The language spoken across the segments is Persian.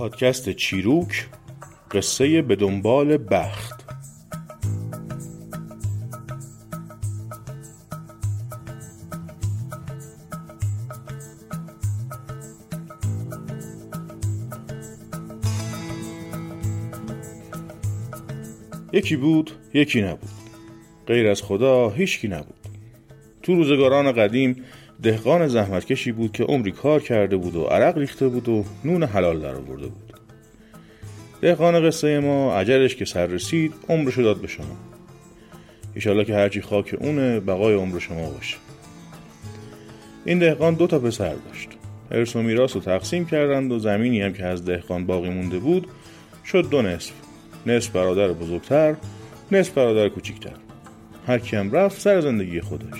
پادکست چیروک قصه به دنبال بخت. یکی بود یکی نبود. غیر از خدا هیچکی نبود. تو روزگاران قدیم دهقان زحمتکشی بود که عمری کار کرده بود و عرق ریخته بود و نون حلال در آورده بود. دهقان قصه ما عجلش که سر رسید عمرشو داد به شما. ایشالله که هرچی خاک اونه بقای عمر شما باشه. این دهقان دو تا پسر داشت. ارث و میراث رو تقسیم کردند و زمینی هم که از دهقان باقی مونده بود شد دو نصف. نصف برادر بزرگتر نصف برادر کوچیکتر. هر کی هم رفت سر زندگی خودش.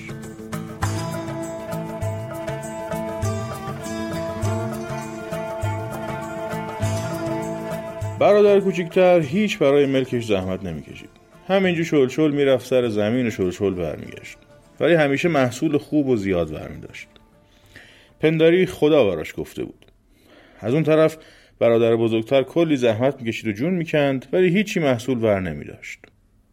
برادر کوچکتر هیچ برای ملکش زحمت نمی‌کشید. همینجور شلشل می‌رفت سر زمین و شلشل برمیگشت. ولی همیشه محصول خوب و زیاد برمی داشت پنداری خدا براش گفته بود. از اون طرف برادر بزرگتر کلی زحمت می‌کشید و جون می‌کند ولی هیچی محصول ور نمی داشت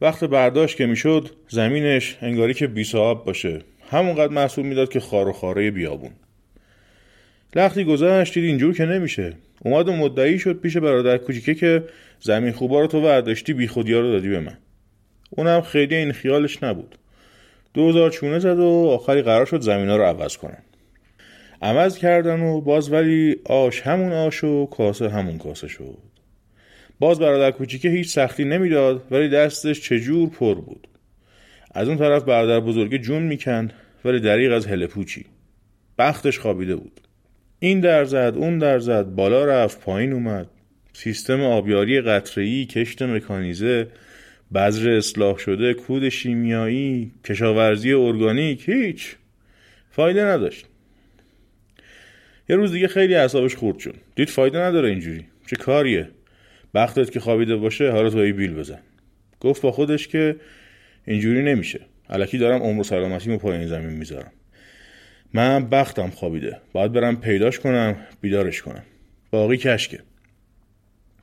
وقت برداشت که می‌شد زمینش انگاری که بی باشه. همونقدر محصول می‌داد که خار و خاره بیابون. لختی گذشت دید اینجور که نمیشه. اومد و مدعی شد پیش برادر کوچیکه که زمین خوبا رو تو ورداشتی بی خودیا رو دادی به من. اونم خیلی این خیالش نبود. دوزار چونه زد و آخری قرار شد زمین ها رو عوض کنن عوض کردن و باز ولی آش همون آش و کاسه همون کاسه شد. باز برادر کوچیکه هیچ سختی نمی‌داد ولی دستش چجور پر بود. از اون طرف برادر بزرگه جون می‌کند ولی دریغ از هلپوچی بختش خوابیده بود. این در زد اون در زد بالا رفت پایین اومد. سیستم آبیاری قطره‌ای کشت مکانیزه بذر اصلاح شده کود شیمیایی کشاورزی ارگانیک هیچ فایده نداشت. یه روز دیگه خیلی اعصابش خورد شد. دید فایده نداره اینجوری. چه کاریه؟ بختت که خوابیده باشه حالا تو بیل بزن. گفت با خودش که اینجوری نمیشه. علکی دارم عمر سلامتیمو پایین زمین می‌ذارم. من بختم خوابیده. باید برم پیداش کنم بیدارش کنم. باقی کشکه.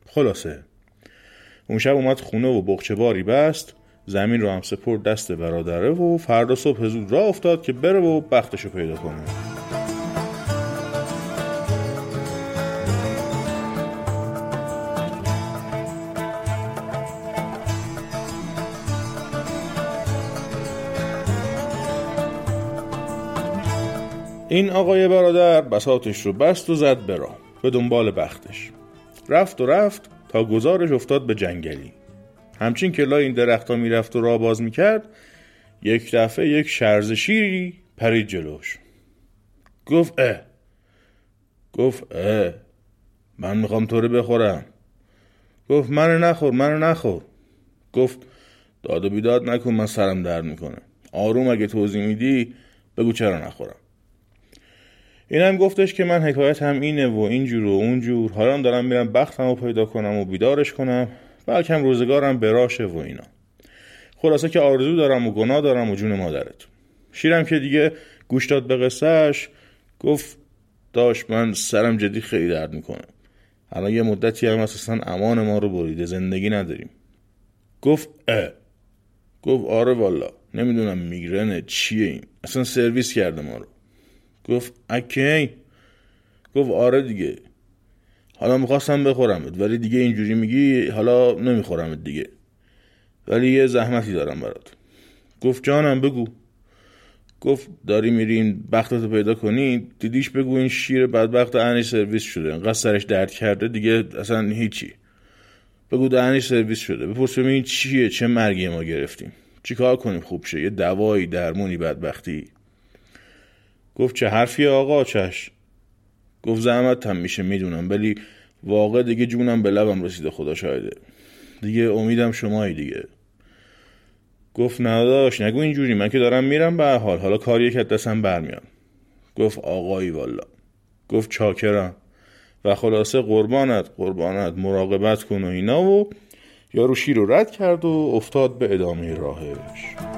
خلاصه. اون شب اومد خونه و بخچه باری بست. زمین رو هم سپرد دست برادره و فردا صبح زود راه افتاد که بره و بختشو پیدا کنه. این آقای برادر بساتش رو بست و زد برا به دنبال بختش. رفت و رفت تا گزارش افتاد به جنگلی. همچین که لای این درختا می‌رفت و را باز می‌کرد یک دفعه یک شرز شیری پرید جلوش. گفت اه گفت اه من می‌خوام تو رو بخورم. گفت من نخور من نخور. گفت داد و بیداد نکن من سرم درد می‌کنه. آروم اگه توضیح میدی بگو چرا نخورم. اینم گفتش که من حکایت هم اینه و اینجور و اونجور حالا دارم میرم بختم رو پیدا کنم و بیدارش کنم. بلکم روزگارم براشه و اینا. خلاصه که آرزو دارم و گناه دارم و جون مادرت شیرم که دیگه گوش داد به قصهش گفت داشت من سرم جدی خیلی درد می‌کنه. الان یه مدتی هم اصلا امان ما رو بریده زندگی نداریم. گفت اه. گفت آره والا نمی‌دونم میگرنه چیه این. اصلا سرویس کرده ما رو. گفت اکی گفت آره دیگه. حالا می‌خواستم بخورمت ولی دیگه اینجوری میگی حالا نمیخورمت دیگه. ولی یه زحمتی دارم برات. گفت جانم بگو. گفت داری میری این بختتو پیدا کنی؟ دیدیش بگو این شیر بدبخت دهنش سرویس شده. انقدر سرش درد کرده دیگه اصلا هیچی. بگو دهنش سرویس شده. بپرس این چیه چه مرگی ما گرفتیم. چیکار کنیم؟ خوب شه. یه دوایی درمونی بدبختی. گفت چه حرفی آقا چش؟ گفت زحمت هم میشه می‌دونم ولی واقع دیگه جونم به لبم رسیده خدا شاهده. دیگه امیدم شمایی دیگه. گفت نداشت نگو اینجوری من که دارم میرم به حال. حالا کاری که دستم برمیاد گفت آقایی والا. گفت چاکرم. و خلاصه قربانت قربانت مراقبت کن و اینا و یارو شیر رو رد کرد و افتاد به ادامه راهش.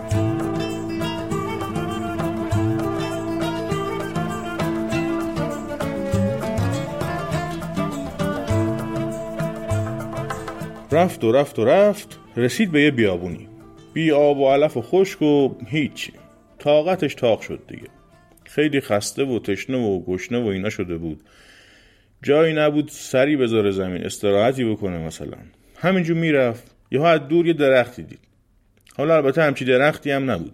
رفت و رفت و رفت رسید به یه بیابونی. بی آب و علف و خشک و هیچی. طاقتش تاق شد دیگه. خیلی خسته و تشنه و گشنه و اینا شده بود. جایی نبود سری بذاره زمین استراحتی بکنه مثلا. همینجور می‌رفت. یه از دور یه درختی دید. حالا البته همچی درختی هم نبود.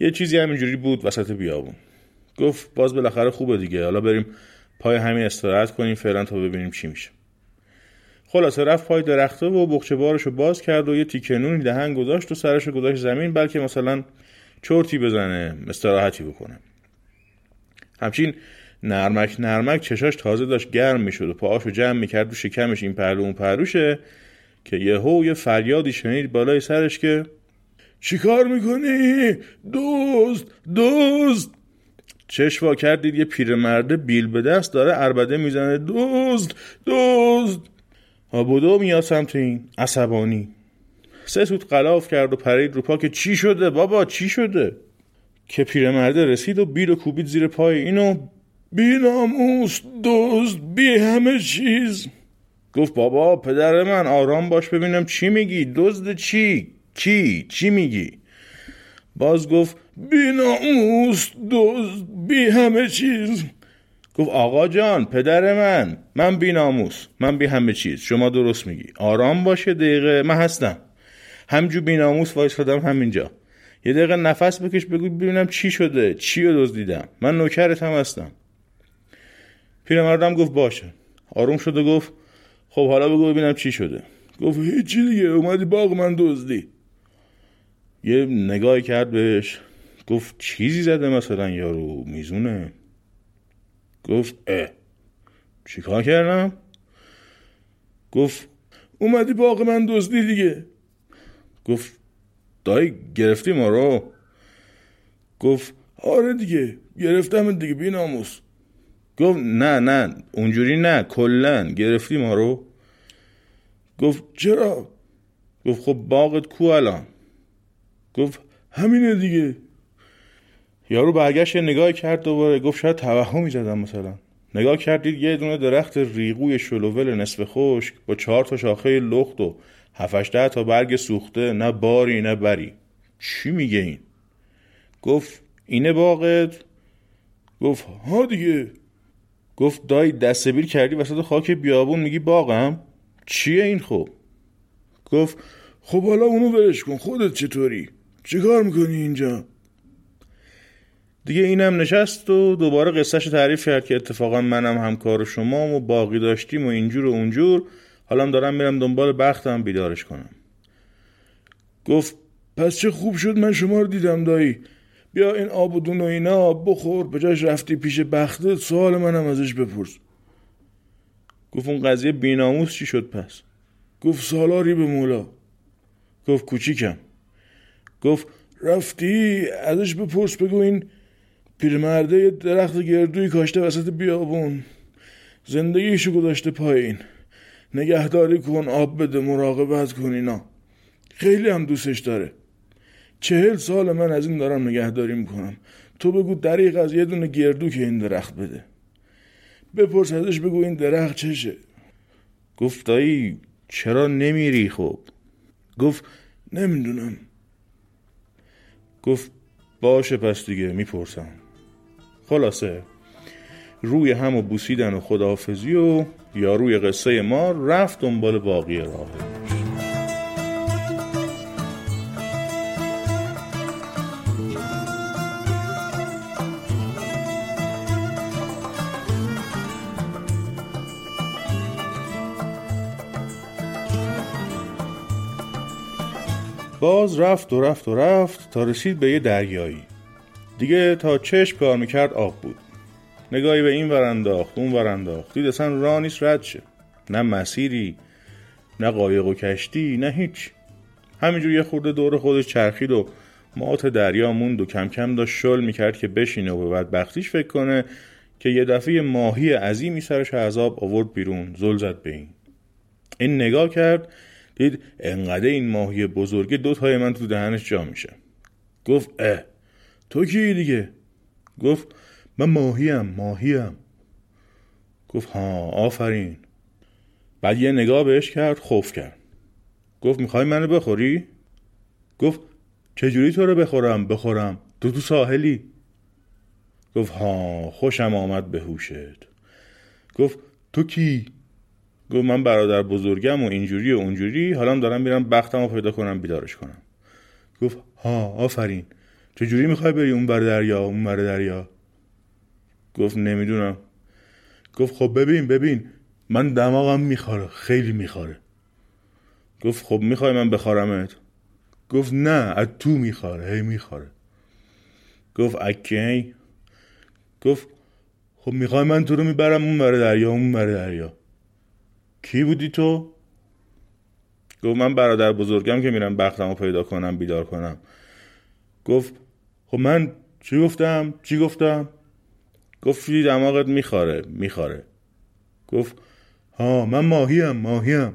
یه چیزی همینجوری بود وسط بیابون. گفت باز بالاخره خوبه دیگه. حالا بریم پای همین استراحت کنیم فعلا تا ببینیم چی میشه. خلاصه رفت پای درخته و بخچه بارشو باز کرد و یه تیکنونی دهن گذاشت و سرش گذاشت زمین بلکه مثلا چرتی بزنه استراحتی بکنه. همچین نرمک نرمک چشاش تازه داشت گرم می‌شد و پاهاشو جمع می‌کرد و شکمش این پهلو اون پهلوشه که یهو یه فریادی شنید بالای سرش که چیکار می‌کنی؟ دوست دوست! چشوا کرد دید یه پیرمرده بیل به دست داره اربده می‌زنه دوست دوست! آبودو میاد سمت این عصبانی؟ سه سوت قلاف کرد و پرید رو پا که چی شده بابا؟ چی شده؟ که پیرمرده رسید و بیل و کوبید زیر پای اینو. بی ناموس دوست بی همه چیز. گفت بابا پدر من آرام باش ببینم چی میگی. دزد چی؟ کی؟ چی میگی؟ باز گفت بی ناموس دزد بی همه چیز. گفت آقا جان پدر من من بی ناموس من بی همه چیز. شما درست میگی. آرام باشه دقیقه من هستم. همجور بی ناموس وایسادم همینجا. یه دقیقه نفس بکش بگو ببینم چی شده چی رو دزدیدم. من نوکرت هم هستم. پیرمردم گفت باشه. آروم شد و گفت خب حالا بگو ببینم چی شده. گفت هیچی دیگه اومدی باغ من دزدی. یه نگاهی کرد بهش. گفت چیزی زده مثلا یارو میزونه. گفت اه. چیکار کردم؟ گفت اومدی باغ من دزدی دیگه. گفت دایی گرفتی ما رو؟ گفت آره دیگه گرفتم دیگه بی ناموس. گفت نه نه اونجوری نه کلن گرفتی ما رو؟ گفت چرا؟ گفت خب باغت کو الان؟ گفت همینه دیگه. یارو برگشت نگاه کرد دوباره گفت شاید توهمی زدم مثلا. نگاه کردید یه دونه درخت ریغوی شلوول نصف خشک با چهار تا شاخه لخت و هفتش تا برگ سوخته نه باری نه بری. چی میگه این؟ گفت اینه باغت. گفت ها دیگه. گفت دایی دستبیر کردی وسط خاک بیابون میگی باغم؟ چیه این خب؟ گفت خب حالا اونو ولش کن خودت چطوری؟ چیکار می‌کنی اینجا؟ دیگه اینم نشست و دوباره قصهش تعریف کرد که اتفاقا منم همکار شما و باقی داشتیم و اینجور و اونجور. حالا دارم میرم دنبال بختم بیدارش کنم. گفت پس چه خوب شد من شما رو دیدم دایی. بیا این آب و دون و اینا بخور به جاش رفتی پیش بخته سوال منم ازش بپرس. گفت اون قضیه بیناموس چی شد پس؟ گفت سالاری به مولا. گفت کوچیکم. گفت رفتی ازش بپرس بگو این پیرمرده یه درخت گردوی کاشته وسط بیابون. زندگیشو گذاشته پایین. نگهداری کن آب بده مراقبت کن اینا. خیلی هم دوستش داره. چهل سال من از این دارم نگهداری می‌کنم. تو بگو دریق از یه دونه گردو که این درخت بده. بپرس ازش بگو این درخت چشه. گفت دایی چرا نمیری خب؟ گفت نمی‌دونم. گفت باشه پس دیگه می‌پرسم. خلاصه. روی هم و بوسیدن و خداحافظی و یا روی قصه ما رفت دنبال باقی راه باز رفت و رفت و رفت تا رسید به یه دریایی. دیگه تا چشم کار می‌کرد آب بود. نگاهی به این ور انداخت اون ور انداخت دید اصلا راه نیست رد شه. نه مسیری نه قایق و کشتی نه هیچ. همینجور یه خورده دور خودش چرخید و مات دریا موند و کم کم داشت شل می‌کرد که بشینه و به بدبختیش فکر کنه که یه دفعه ماهی عظیمی سرش عذاب آورد بیرون زل زد به این. این نگاه کرد دید انقدر این ماهی بزرگه دو تای من تو دهنش جا میشه. گفت اه تو کی دیگه؟ گفت من ماهیم ماهیم. گفت ها آفرین. بعد یه نگاه بهش کرد خوف کرد. گفت می‌خوای منو بخوری؟ گفت چجوری تو رو بخورم؟ بخورم. تو تو ساحلی. گفت ها خوشم آمد به هوشت. گفت تو کی؟ گفت من برادر بزرگم و اینجوری و اونجوری. حالا دارم میرم بختم رو پیدا کنم بیدارش کنم. گفت ها آفرین. چجوری می‌خوای بری اون بر دریا اون بر دریا؟ گفت نمی‌دونم. گفت خب ببین ببین. من دماغم می‌خوره خیلی می‌خوره. گفت خب می‌خوای من بخارمت گفت نه از تو می‌خوره هی می‌خوره. گفت اکی. گفت خب می‌خوای من تو رو می‌برم اون بر دریا اون بر دریا. کی بودی تو؟ گفت من برادر بزرگم که میرم بختم رو پیدا کنم بیدار کنم. گفت خب من چی گفتم؟ چی گفتم؟ گفتی دماغت می‌خوره؟ می‌خوره. گفت ها من ماهیم ماهیم.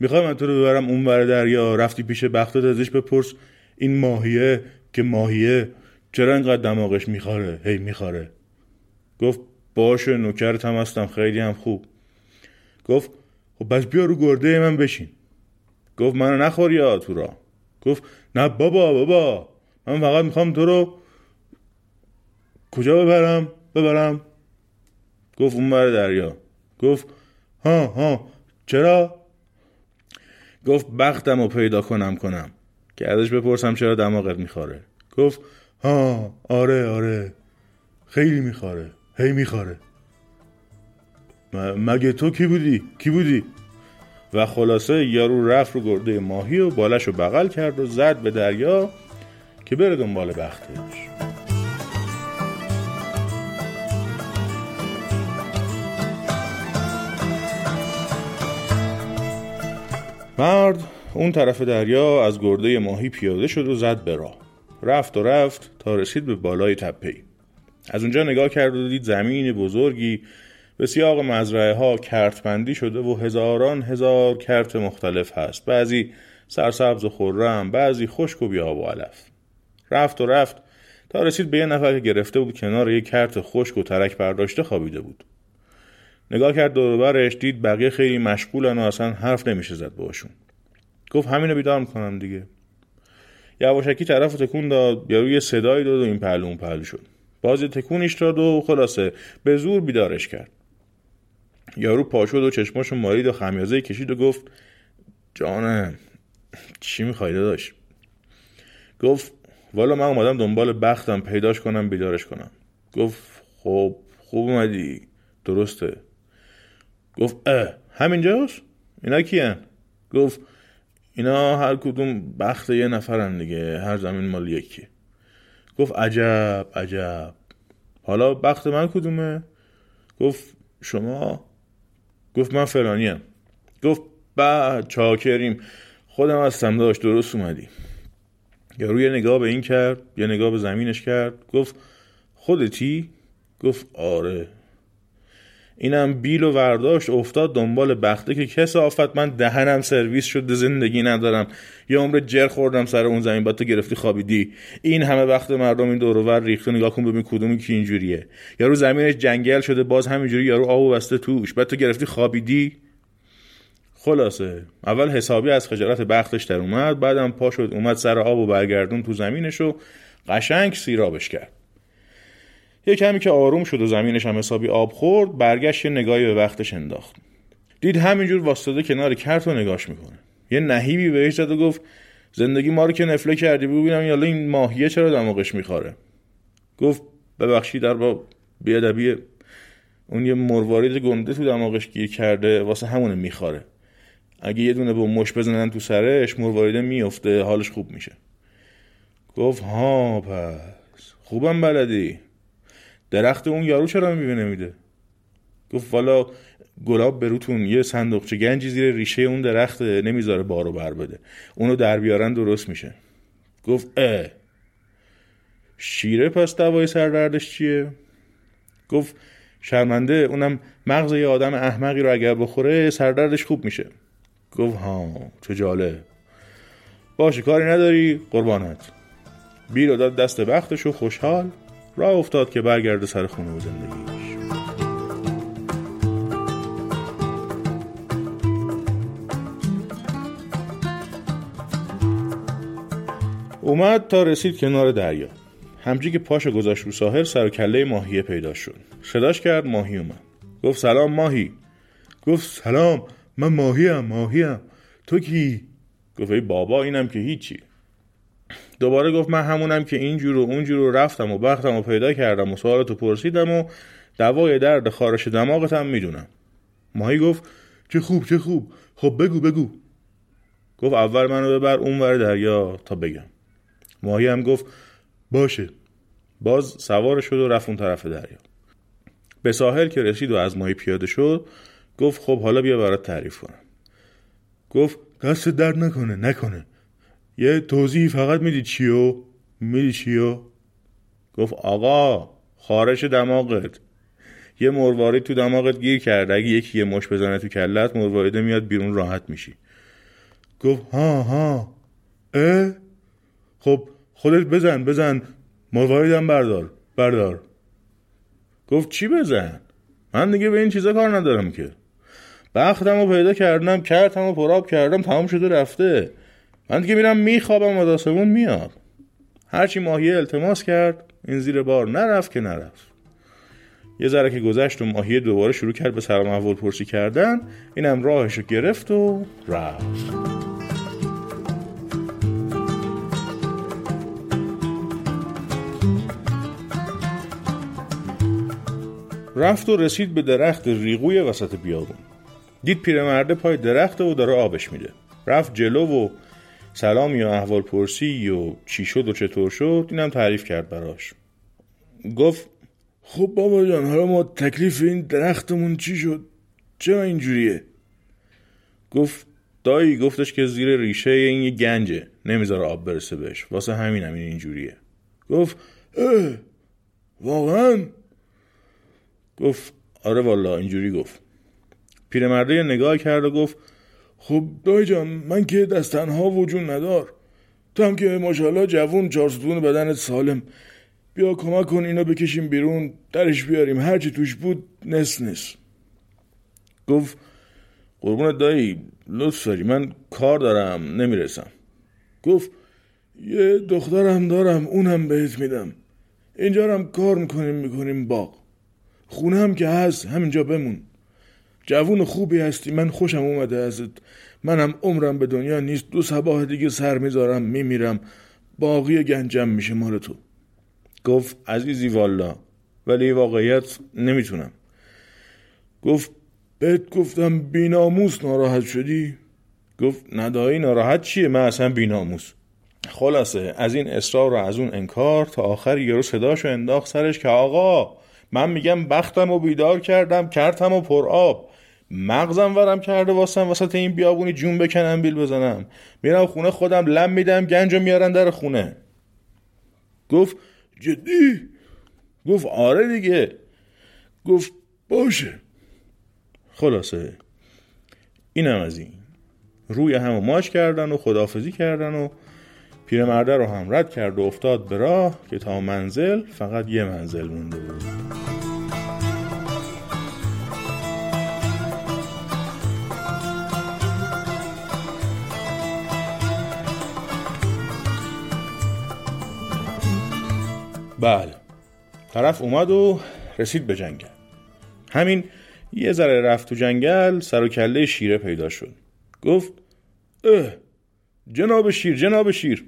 می‌خوای من تو رو ببرم اون ور دریا. رفتی پیش بختت ازش بپرس. این ماهیه که ماهیه. چرا اینقدر دماغش می‌خوره؟ هی می‌خوره. گفت باشه نوکرت هم هستم خیلی هم خوب. گفت خب بس بیا رو گرده من بشین. گفت منو نخور یا تو را گفت نه بابا بابا. من فقط می‌خوام تو رو کجا ببرم؟ ببرم. گفت اون بر دریا. گفت ها ها. چرا؟ گفت بختم رو پیدا کنم کنم. که ازش بپرسم چرا دماغت میخواره گفت ها آره آره. خیلی میخواره هی میخواره مگه تو کی بودی؟ کی بودی؟ و خلاصه یارو رفت رو گرده ماهی و بالش رو بغل کرد و زد به دریا. که بره دنبال بختش مرد اون طرف دریا از گرده ماهی پیاده شد و زد به راه. رفت و رفت تا رسید به بالای تپه از اونجا نگاه کرد و دید زمین بزرگی به سیاق مزرعه ها کرتبندی شده و هزاران هزار کرت مختلف هست. بعضی سرسبز و خورم بعضی خشک و بیاب و علف. رفت و رفت. تا رسید به یه نفر که گرفته بود کنار یه کرت خشک و ترک برداشته خوابیده بود. نگاه کرد دوربرش دید بقیه خیلی مشغولن و اصلا حرف نمیشه زد باشون گفت همینو بیدار می‌کنم دیگه. یواشکی طرف تکون داد یارو یه صدایی داد و این پهلو اون پهلو شد. باز تکونیش داد و خلاصه به زور بیدارش کرد. یارو پا شد و چشماشو مارید و خمیازه کشید و گفت جانم چی می‌خوای داشت گفت والا من اومدم دنبال بختم پیداش کنم بیدارش کنم. گفت خب خوب اومدی. درسته. گفت اه همینجاست؟ اینا کیان؟ گفت اینا هر کدوم بخت یه نفرن دیگه هر زمین مال یکی. گفت عجب عجب. حالا بخت من کدومه؟ گفت شما؟ گفت من فلانیم. گفت بعد چاکریم. خودم هستم داشت درست اومدی. یا روی نگاه به این کرد یه نگاه به زمینش کرد گفت خودتی گفت آره. اینم بیل و ورداشت افتاد دنبال بخته که کس آفت من دهنم سرویس شده زندگی ندارم. یه عمر جر خوردم سر اون زمین بعد تو گرفتی خوابیدی. این همه وقت مردم این دور ور ریخته نگاه کن ببین کدومی که اینجوریه. یارو زمینش جنگل شده باز همینجوری یارو آب بسته توش. بعد تو گرفتی خوابیدی؟ خلاصه. اول حسابی از خجالت بختش در اومد بعدم پا شد اومد سر آب و برگردون تو زمینش و قشنگ سیرابش کرد. یه کمی که آروم شد و زمینش هم حسابی آب خورد برگشت یه نگاهی به وقتش انداخت. دید همینجور واسطاده کنار کرت و نگاش می‌کنه. یه نهیبی بهش زد و گفت زندگی ما رو که نفله کردی ببینم یالا این ماهیه چرا دماغش می‌خوره. گفت ببخشید در با بیادبی اون یه مروارید گنده تو دماغش گیر کرده واسه همونه می‌خوره. اگه یه دونه با مش بزنن تو سرش مرواریده میفته حالش خوب میشه. گفت ها پس خوبم بلدی. درخت اون یارو چرا می‌بینه میده گفت والا گلاب بروتون یه صندوقچه گنجی زیر ریشه اون درخت نمی‌ذاره بارو بر بده. اونو در بیارن درست میشه. گفت اه. شیره پس دوای سردردش چیه؟ گفت شرمنده اونم مغز یه آدم احمقی رو اگر بخوره سردردش خوب میشه. گفت ها چه جاله باشه کاری نداری قربانت. بیر داد دست بختش و خوشحال راه افتاد که برگرده سر خونه و زندگیش. اومد تا رسید کنار دریا. همچی که پاشو گذاشت رو ساحل سر و کله ماهیه پیدا شد. صداش کرد ماهی اومد. گفت سلام ماهی. گفت سلام. من ماهیم ماهیم. تو کی؟ گفت ای بابا اینم که هیچی. دوباره گفت من همونم که اینجور و اونجور رو رفتم و بختم و پیدا کردم و سوالتو پرسیدم و دوای درد خارش دماغتم می‌دونم. ماهی گفت چه خوب چه خوب. خب بگو بگو. گفت اول منو ببر اون ور دریا تا بگم. ماهی هم گفت باشه. باز سوار شد و رفت اون طرف دریا. به ساحل که رسید و از ماهی پیاده شد گفت خب حالا بیا برات تعریف کنم. گفت دست درد نکنه نکنه. یه توضیح فقط میدی چیو؟ میدی چیو؟ گفت آقا خارش دماغت. یه مروارید تو دماغت گیر کرده اگه یکی یه مش بزنه تو کلت مرواریده میاد بیرون راحت میشی. گفت ها ها. اه؟ خب خودت بزن بزن. مرواریدم بردار بردار. گفت چی بزن؟ من دیگه به این چیزا کار ندارم که. بختم رو پیدا کردم کردم و پراب کردم تمام شده رفته. من دیگه میرم میخوابم و داسمون میاد. هرچی ماهیه التماس کرد این زیر بار نرفت که نرفت. یه ذره که گذشت و ماهیه دوباره شروع کرد به سلام احوال پرسی کردن اینم راهشو گرفت و رفت. رفت و رسید به درخت ریغوی وسط بیابون. دید پیرمرده پای درخت و داره آبش میده. رفت جلو و سلامی و احوال پرسی و چی شد و چطور شد اینم تعریف کرد براش. گفت خب بابا جان حالا ما تکلیف این درختمون چی شد؟ چرا اینجوریه؟ گفت دایی گفتش که زیر ریشه این یه گنجه نمی‌ذاره آب برسه بهش. واسه همین همین اینجوریه. گفت اه واقعا؟ گفت آره والا اینجوری گفت. پیرمرده نگاه کرد و گفت خب دای جان من که دست تنها وجود ندار. تو هم که ماشاءالله جوون چارستون بدنت سالم. بیا کمک کن اینو بکشیم بیرون درش بیاریم. هرچی توش بود نس نس. گفت قربون دایی لطف داری من کار دارم نمی‌رسم. گفت یه دخترم دارم اونم بهت میدم. اینجا هم کار می‌کنیم می‌کنیم باغ. خونه هم که هست همینجا بمون. جوون خوبی هستی. من خوشم اومده ازت. منم عمرم به دنیا نیست. دو سباه دیگه سر می‌ذارم میمیرم. باقی گنجم میشه مال تو. گفت عزیزی والا ولی واقعیت نمی‌تونم. گفت بهت گفتم بیناموس ناراحت شدی؟ گفت ندایی ناراحت چیه؟ من اصلا بیناموس. خلاصه از این اصرار و از اون انکار تا آخر یارو صداشو انداخت سرش که آقا من میگم بختم و بیدار کردم کردم و پر آب. مغزم ورم کرده واسم وسط این بیابونی جون بکنم بیل بزنم. میرم خونه خودم لم میدم گنج میارن در خونه. گفت جدی؟ گفت آره دیگه. گفت باشه. خلاصه اینم از این. روی همو ماچ کردن و خدافزی کردن و پیرمرده رو هم رد کرد و افتاد به راه که تا منزل فقط یه منزل مونده بود. بله. طرف اومد و رسید به جنگل. همین یه ذره رفت تو جنگل سر و کله شیره پیدا شد. گفت اه جناب شیر جناب شیر.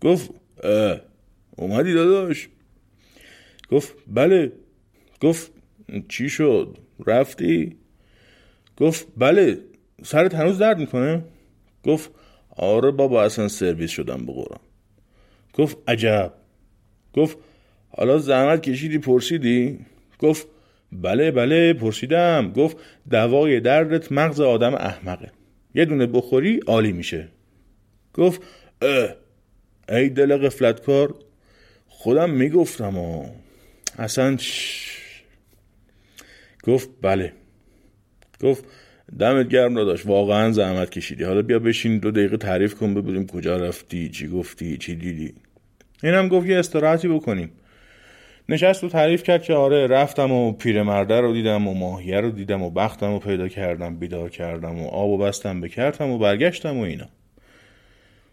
گفت اه اومدی داداش. گفت بله. گفت چی شد؟ رفتی؟ گفت بله سرت هنوز درد می‌کنه؟ گفت آره بابا اصلا سرویس شدم قرآن گفت عجب. گفت حالا زحمت کشیدی پرسیدی؟ گفت بله بله پرسیدم. گفت دوای دردت مغز آدم احمقه. یه دونه بخوری عالی میشه. گفت اه ای دل قفلتکار خودم می‌گفتم و اصلا گفت بله. گفت دمت گرم داداش واقعا زحمت کشیدی. حالا بیا بشین دو دقیقه تعریف کن ببینیم کجا رفتی چی گفتی چی دیدی. اینم گفت یه استراحتی بکنیم. نشست و تعریف کرد که آره رفتم و پیرمرده رو دیدم و ماهیه رو دیدم و بختم و پیدا کردم بیدار کردم و آب و بستم بکردم و برگشتم و اینا.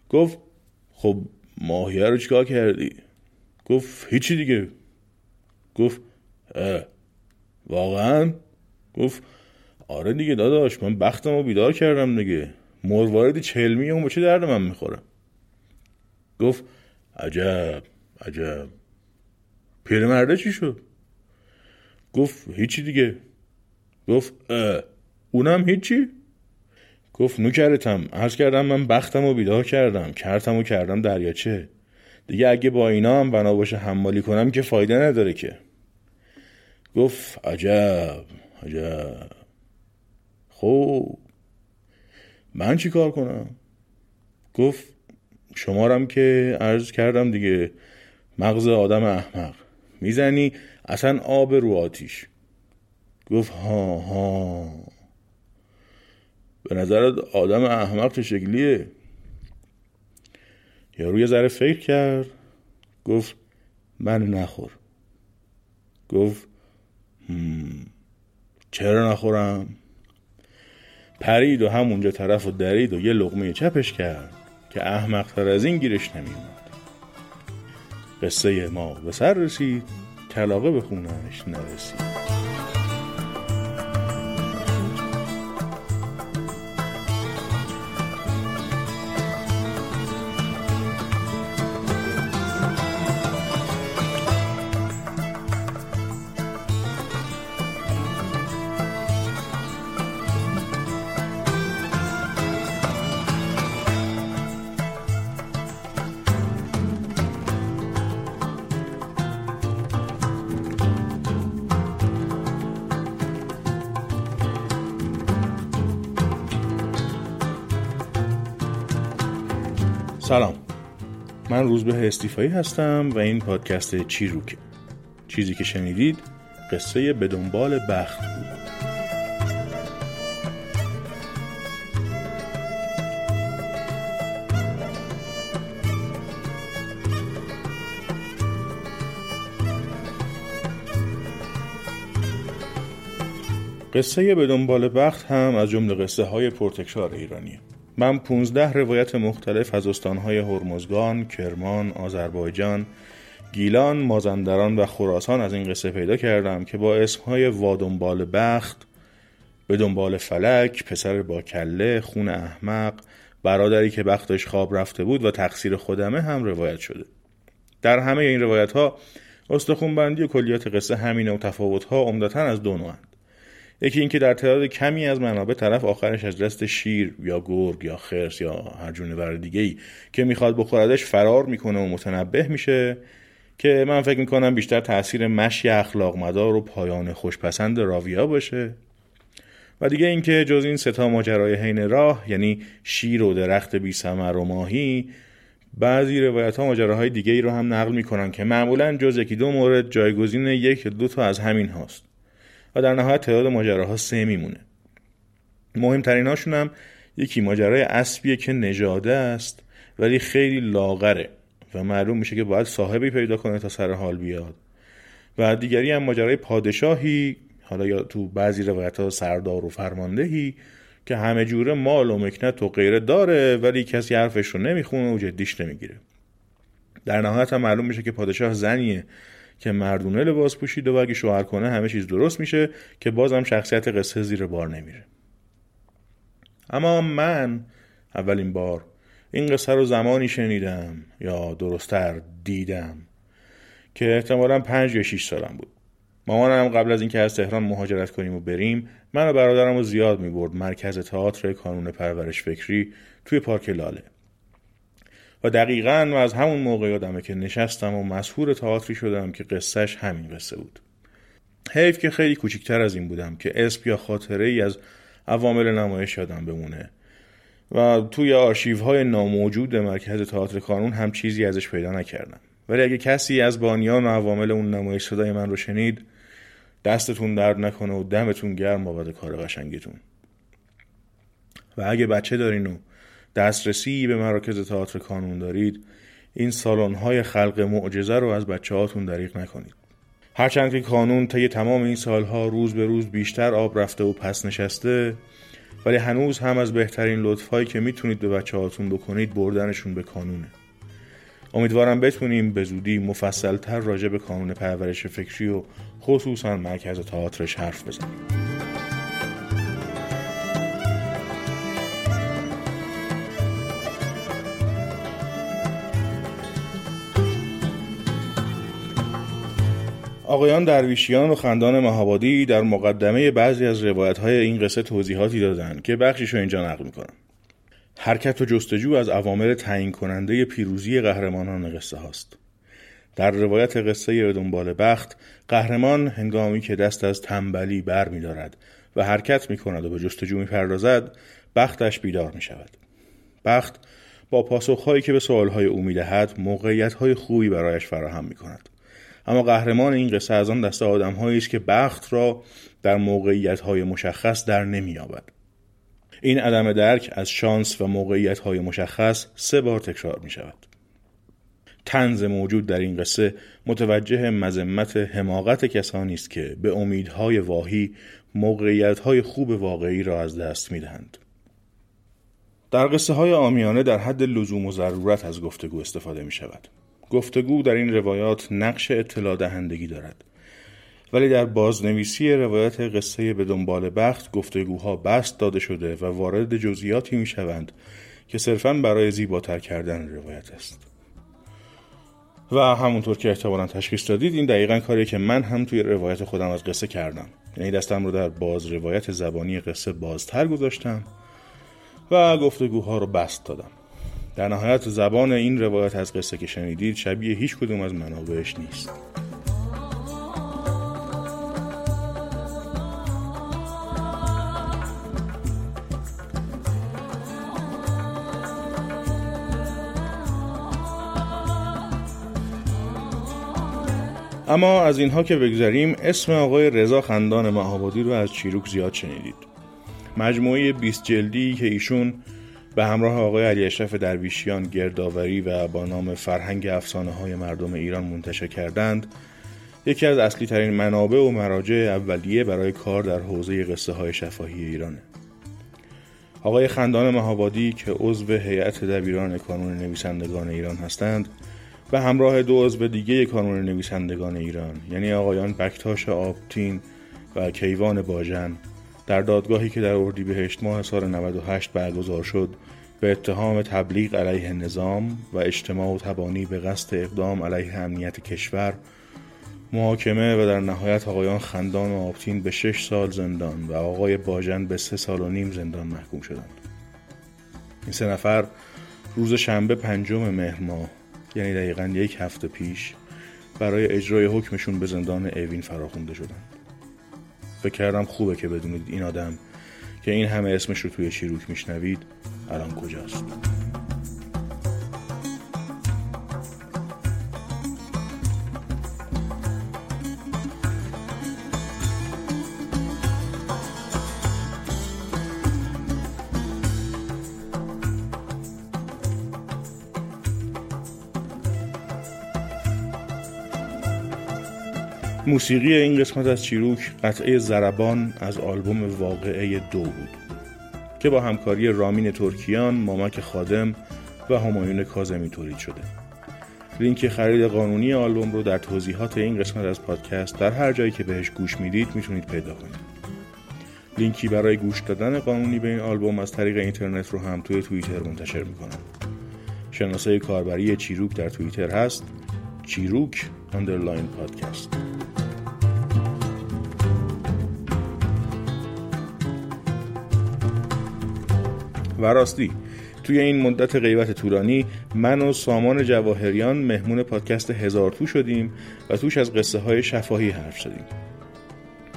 گفت خب ماهیه رو چیکار کردی؟ گفت هیچی دیگه. گفت اه واقعا؟ گفت آره دیگه داداش من بختم و بیدار کردم دیگه. مرواردی چلمی اون به چه درد من می‌خوره؟ گفت عجب عجب. پیرمرده چی شد؟ گفت هیچی دیگه. گفت اونم هیچی؟ گفت نوکرتم عرض کردم من بختم و بیدار کردم. کرتم و کردم دریاچه. دیگه اگه با اینا هم بنا باشه حمالی کنم که فایده نداره که. گفت عجب عجب. خب من چی کار کنم؟ گفت شمارم که عرض کردم دیگه. مغز آدم احمق. می‌زنی اصلا آب رو آتیش. گفت ها ها. به نظرت آدم احمق چه شکلیه؟ یا روی ذره فکر کرد. گفت من نخور. گفت چرا نخورم؟ پرید و همونجا طرف و درید و یه لغمه چپش کرد که احمق تر از این گیرش نمیومد قصه ما. به سر رسید کلاقه به خونش نرسید. من روزبه استیفایی هستم و این پادکست چی روکه چیزی که شنیدید قصه به دنبال بخت بود. قصه به دنبال بخت هم از جمله قصه های پرتکرار ایرانیه. من 15 روایت مختلف از استانهای هرمزگان، کرمان، آذربایجان، گیلان، مازندران و خراسان از این قصه پیدا کردم که با اسمهای وادنبال بخت، به دنبال فلک، پسر با کله، خون احمق، برادری که بختش خواب رفته بود و تقصیر خودمه هم روایت شده. در همه این روایت ها استخونبندی و کلیات قصه همینه و تفاوت ها عمدتا از دو. یکی اینکه در تعداد کمی از منابع طرف آخرش از دست شیر یا گرگ یا خرس یا هر جونور دیگه ای که می‌خواد بخوردش فرار می‌کنه و متنبه میشه که من فکر می‌کنم بیشتر تاثیر مشی اخلاق مدار و پایان خوشپسند راویا باشه. و دیگه اینکه جز این ستا ماجرای حین راه یعنی شیر و درخت بی سمر و ماهی بعضی روایت ها ماجراهای دیگه ای رو هم نقل می‌کنن که معمولا جز یکی دو مورد جایگزین یک دو تا از همین هاست. و در نهایت تعداد ماجراها سه میمونه. مهمترین هاشون هم یکی ماجرای اسبیه که نژاده است ولی خیلی لاغره و معلوم میشه که باید صاحبی پیدا کنه تا سر حال بیاد. و دیگری هم ماجرای پادشاهی حالا یا تو بعضی روایت ها سردار و فرماندهی که همه جوره مال و مکنت و غیره داره ولی کسی حرفش رو نمی‌خونه و جدیش نمی‌گیره. در نهایت هم معلوم میشه که پادشاه زنیه که مردونه لباس پوشیده و اگه شوهر کنه همه چیز درست میشه که بازم شخصیت قصه زیر بار نمیره. اما من اولین بار این قصه رو زمانی شنیدم یا درستتر دیدم که احتمالا پنج یا شیش سالم بود. مامانم قبل از اینکه از تهران مهاجرت کنیم و بریم من و برادرم رو زیاد می برد مرکز تئاتر کانون پرورش فکری توی پارک لاله. و دقیقا و از همون موقع یادمه که نشستم و مسهور تئاتری شدم که قصهش همین قصه بود. حیف که خیلی کوچیکتر از این بودم که اسم یا خاطره ای از عوامل نمایش یادم بمونه و توی آرشیو های ناموجود مرکز تئاتر کانون هم چیزی ازش پیدا نکردم. ولی اگه کسی از بانیان و عوامل اون نمایش صدای من رو شنید دستتون درد نکنه و دمتون گرم بابت کار قشنگتون و اگه بچه دارین و دسترسی به مراکز تئاتر کانون دارید این سالن های خلق معجزه رو از بچه هاتون دریغ نکنید. هرچند که کانون طی تمام این سالها روز به روز بیشتر آب رفته و پس نشسته ولی هنوز هم از بهترین لطفهایی که می‌تونید به بچه هاتون بکنید بردنشون به کانونه. امیدوارم بتونیم به زودی مفصلتر راجع به کانون پرورش فکری و خصوصا مرکز تئاترش حرف بزنیم. آقایان درویشیان و خندان مهابادی در مقدمه بعضی از روایت های این قصه توضیحاتی دادند که بخشیشو اینجا نقل می‌کنم. حرکت و جستجو از عوامل تعیین کننده پیروزی قهرمانان قصه هاست. در روایت قصه دنبال بخت قهرمان هنگامی که دست از تنبلی بر می دارد و حرکت می کند و به جستجو می پردازد بختش بیدار می شود بخت با پاسخهایی که به سوالهای او می دهد موقعیت خوبی برایش فراهم می کند اما قهرمان این قصه از آن دسته آدم است که بخت را در موقعیت های مشخص در نمییابد این عدم درک از شانس و موقعیت های مشخص سه بار تکرار می شود تنز موجود در این قصه متوجه مذمت حماقت کسانی است که به امیدهای واهی موقعیت خوب واقعی را از دست می دهند. در قصه های آمیانه در حد لزوم و ضرورت از گفتگو استفاده می شود. گفتگو در این روایات نقش اطلاع دهندگی دارد. ولی در بازنویسی روایت قصه به دنبال بخت گفتگوها بست داده شده و وارد جزئیاتی می شوند که صرفا برای زیباتر کردن روایت است. و همونطور که احتمالا تشخیص دادید این دقیقا کاری که من هم توی روایت خودم از قصه کردم. یعنی دستم رو در باز روایت زبانی قصه بازتر گذاشتم و گفتگوها رو بست دادم. در نهایت زبان این روایت از قصه که شنیدید شبیه هیچ کدوم از منابعش نیست. اما از اینها که بگذریم اسم آقای رضا خندان مهابادی رو از چیروک زیاد شنیدید. مجموعه 20 جلدی که ایشون به همراه آقای علی اشرف درویشیان گردآوری و با نام فرهنگ افسانه های مردم ایران منتشر کردند. یکی از اصلی ترین منابع و مراجع اولیه برای کار در حوزه قصه های شفاهی ایرانه. آقای خندان مهابادی که عضو هیئت دبیران کانون نویسندگان ایران هستند به همراه دو عضو دیگه کانون نویسندگان ایران یعنی آقایان بکتاش آبتین و کیوان باجن در دادگاهی که در اردیبهشت ماه سال 98 برگزار شد به اتهام تبلیغ علیه نظام و اجتماع و تبانی به قصد اقدام علیه امنیت کشور محاکمه و در نهایت آقایان خندان و آبتین به شش سال زندان و آقای باجن به سه سال و نیم زندان محکوم شدند. این سه نفر روز شنبه پنجم مهر ماه یعنی دقیقا یک هفته پیش برای اجرای حکمشون به زندان اوین فراخونده شدند. فکر کردم خوبه که بدونید این آدم که این همه اسمش رو توی شیروک میشنوید الان کجاست. موسیقی این قسمت از چیروک قطعه زربان از آلبوم واقعه دو بود که با همکاری رامین ترکیان، مامک خادم و همایون کازمی تولید شده. لینک خرید قانونی آلبوم رو در توضیحات این قسمت از پادکست در هر جایی که بهش گوش می‌دید می‌تونید پیدا کنید. لینکی برای گوش دادن قانونی به این آلبوم از طریق اینترنت رو هم توی توییتر منتشر می‌کنم. شناسه کاربری چیروک در توییتر هست چیروک underline پادکست و راستی. توی این مدت غیبت طولانی من و سامان جواهریان مهمون پادکست هزار تو شدیم و توش از قصه های شفاهی حرف زدیم.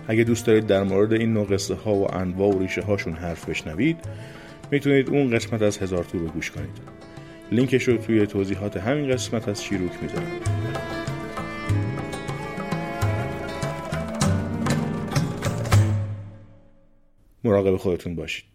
اگه دوست دارید در مورد این نوع قصه ها و انواع و ریشه هاشون حرف بشنوید می‌تونید اون قسمت از هزار تو رو گوش کنید. لینکش رو توی توضیحات همین قسمت از شیروک می‌ذارم. مراقب خودتون باشید.